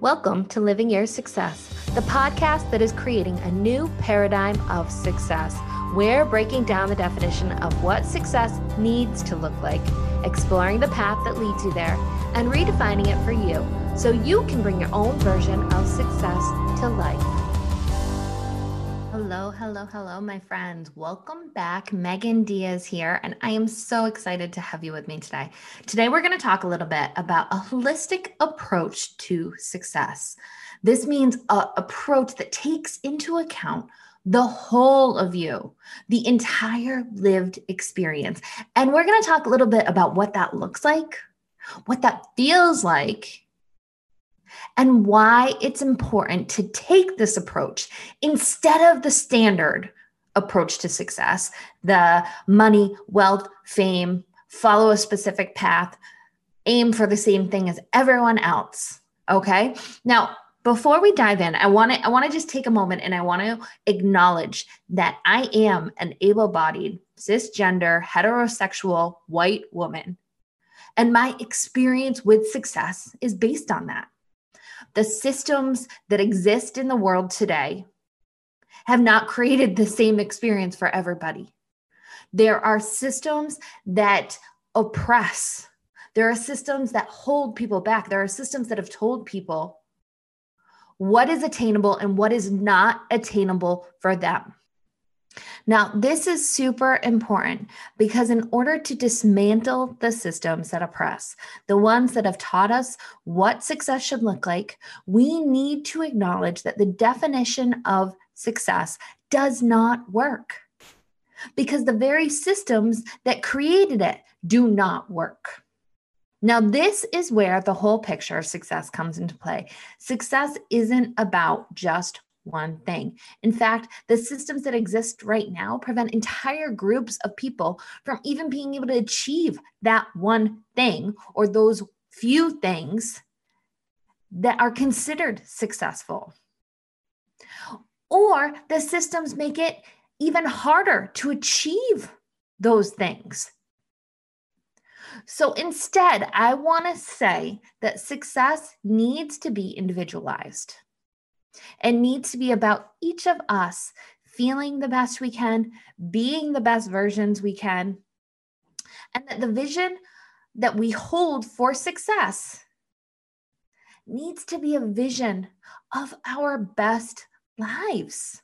Welcome to Living Your Success, the podcast that is creating a new paradigm of success. We're breaking down the definition of what success needs to look like, exploring the path that leads you there, and redefining it for you so you can bring your own version of success to life. Hello, hello, hello, my friends. Welcome back. Megan Diaz here, and I am so excited to have you with me today. Today, we're going to talk a little bit about a holistic approach to success. This means an approach that takes into account the whole of you, the entire lived experience. And we're going to talk a little bit about what that looks like, what that feels like, and why it's important to take this approach instead of the standard approach to success the money, wealth, fame, follow a specific path, aim for the same thing as everyone else. Okay. Now, before we dive in, I want to I want to just take a moment and I want to acknowledge that I am an able-bodied, cisgender, heterosexual white woman. And my experience with success is based on that the systems that exist in the world today have not created the same experience for everybody. There are systems that oppress, there are systems that hold people back, there are systems that have told people what is attainable and what is not attainable for them. Now, this is super important because in order to dismantle the systems that oppress, the ones that have taught us what success should look like, we need to acknowledge that the definition of success does not work because the very systems that created it do not work. Now, this is where the whole picture of success comes into play. Success isn't about just one thing. In fact, the systems that exist right now prevent entire groups of people from even being able to achieve that one thing or those few things that are considered successful. Or the systems make it even harder to achieve those things. So instead, I want to say that success needs to be individualized. It needs to be about each of us feeling the best we can, being the best versions we can, and that the vision that we hold for success needs to be a vision of our best lives.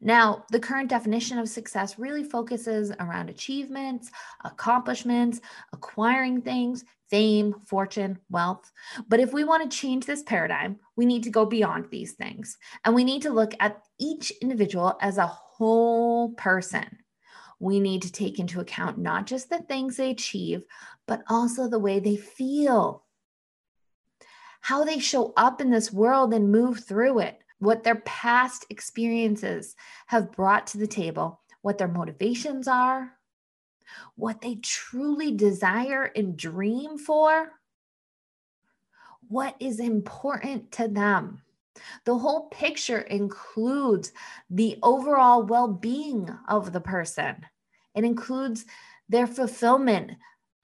Now, the current definition of success really focuses around achievements, accomplishments, acquiring things, fame, fortune, wealth. But if we want to change this paradigm, we need to go beyond these things and we need to look at each individual as a whole person. We need to take into account not just the things they achieve, but also the way they feel, how they show up in this world and move through it what their past experiences have brought to the table, what their motivations are, what they truly desire and dream for, what is important to them. The whole picture includes the overall well being of the person, it includes their fulfillment,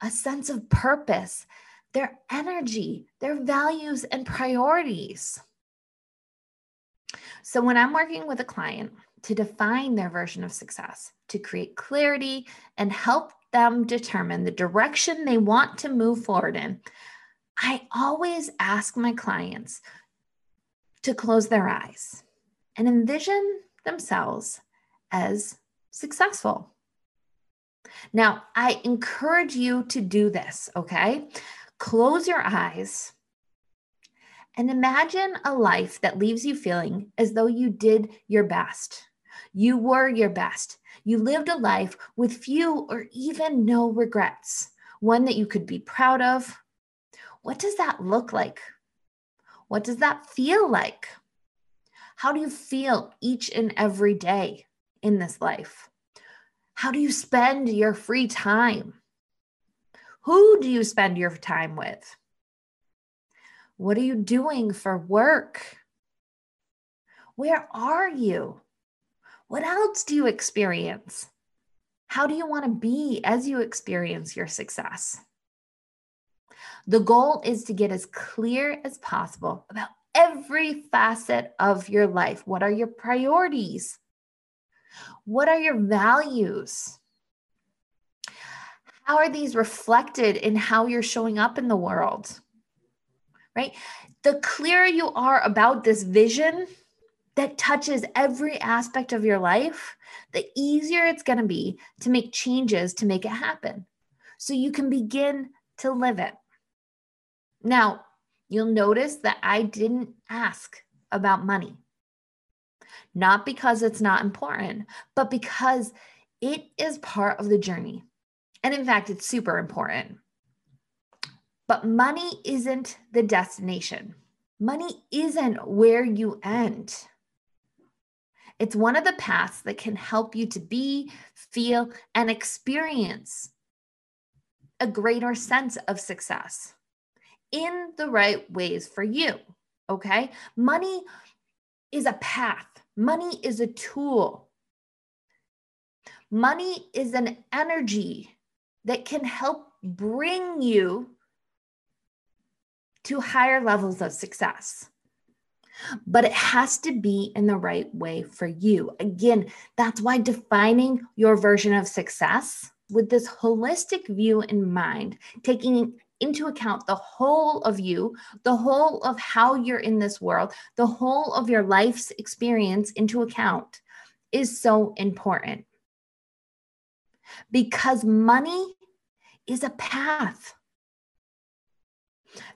a sense of purpose, their energy, their values, and priorities. So when I'm working with a client to define their version of success, to create clarity and help them determine the direction they want to move forward in, I always ask my clients to close their eyes and envision themselves as successful. Now, I encourage you to do this, okay? Close your eyes and imagine a life that leaves you feeling as though you did your best. You were your best. You lived a life with few or even no regrets, one that you could be proud of. What does that look like? What does that feel like? How do you feel each and every day in this life? How do you spend your free time? Who do you spend your time with? What are you doing for work? Where are you? What else do you experience? How do you want to be as you experience your success? The goal is to get as clear as possible about every facet of your life. What are your priorities? What are your values? How are these reflected in how you're showing up in the world? Right? The clearer you are about this vision that touches every aspect of your life, the easier it's going to be to make changes to make it happen so you can begin to live it. Now, you'll notice that I didn't ask about money. Not because it's not important, but because it is part of the journey. And in fact, it's super important. But money isn't the destination. Money isn't where you end. It's one of the paths that can help you to be, feel, and experience a greater sense of success in the right ways for you. Okay. Money is a path, money is a tool. Money is an energy that can help bring you to higher levels of success. But it has to be in the right way for you. Again, that's why defining your version of success with this holistic view in mind, taking into account the whole of you, the whole of how you're in this world, the whole of your life's experience into account is so important. Because money is a path.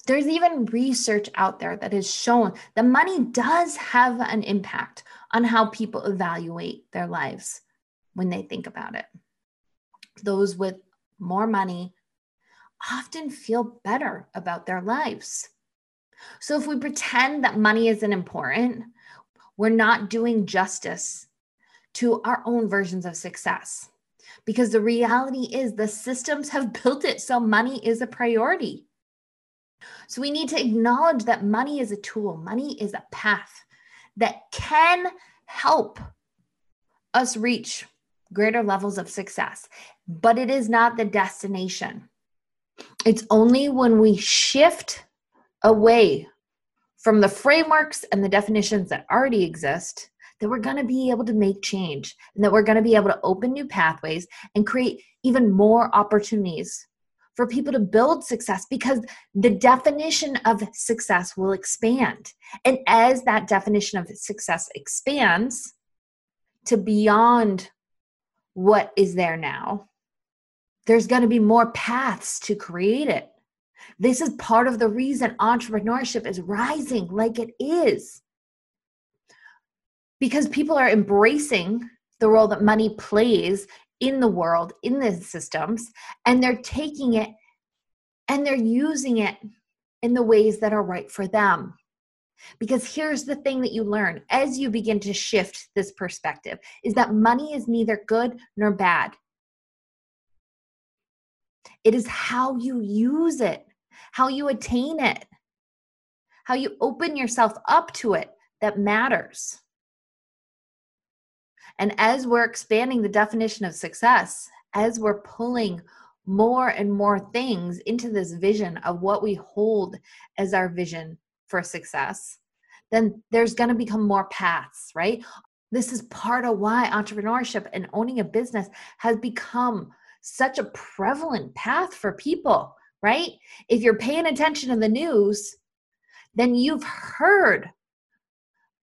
There's even research out there that has shown that money does have an impact on how people evaluate their lives when they think about it. Those with more money often feel better about their lives. So if we pretend that money isn't important, we're not doing justice to our own versions of success. Because the reality is, the systems have built it so money is a priority. So we need to acknowledge that money is a tool, money is a path that can help us reach greater levels of success, but it is not the destination. It's only when we shift away from the frameworks and the definitions that already exist that we're going to be able to make change and that we're going to be able to open new pathways and create even more opportunities for people to build success because the definition of success will expand. And as that definition of success expands to beyond what is there now, there's going to be more paths to create it. This is part of the reason entrepreneurship is rising like it is. Because people are embracing the role that money plays in the world, in the systems, and they're taking it and they're using it in the ways that are right for them. Because here's the thing that you learn as you begin to shift this perspective is that money is neither good nor bad. It is how you use it, how you attain it, how you open yourself up to it that matters. And as we're expanding the definition of success, as we're pulling more and more things into this vision of what we hold as our vision for success, then there's going to become more paths, right? This is part of why entrepreneurship and owning a business has become such a prevalent path for people, right? If you're paying attention to the news, then you've heard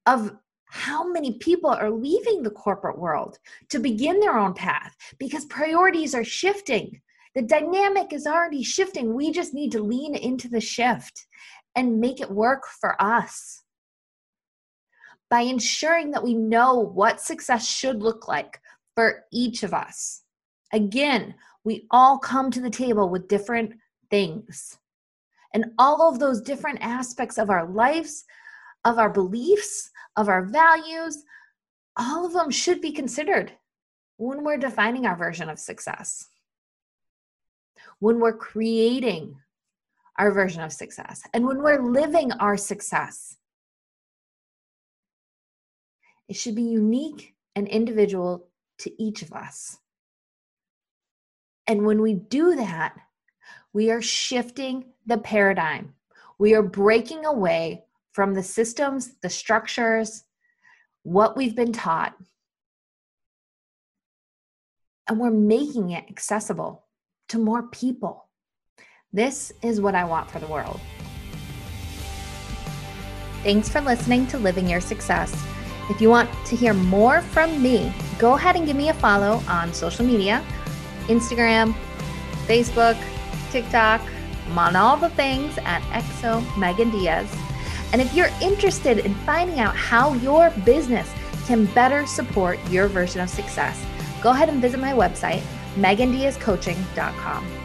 of how many people are leaving the corporate world to begin their own path because priorities are shifting. The dynamic is already shifting. We just need to lean into the shift and make it work for us by ensuring that we know what success should look like for each of us. Again, we all come to the table with different things. And all of those different aspects of our lives, of our beliefs, of our values, all of them should be considered when we're defining our version of success, when we're creating our version of success, and when we're living our success. It should be unique and individual to each of us. And when we do that, we are shifting the paradigm. We are breaking away from the systems, the structures, what we've been taught, and we're making it accessible to more people. This is what I want for the world. Thanks for listening to Living Your Success. If you want to hear more from me, go ahead and give me a follow on social media Instagram, Facebook, TikTok. I'm on all the things at XO Megan Diaz. And if you're interested in finding out how your business can better support your version of success, go ahead and visit my website, megandiazcoaching.com.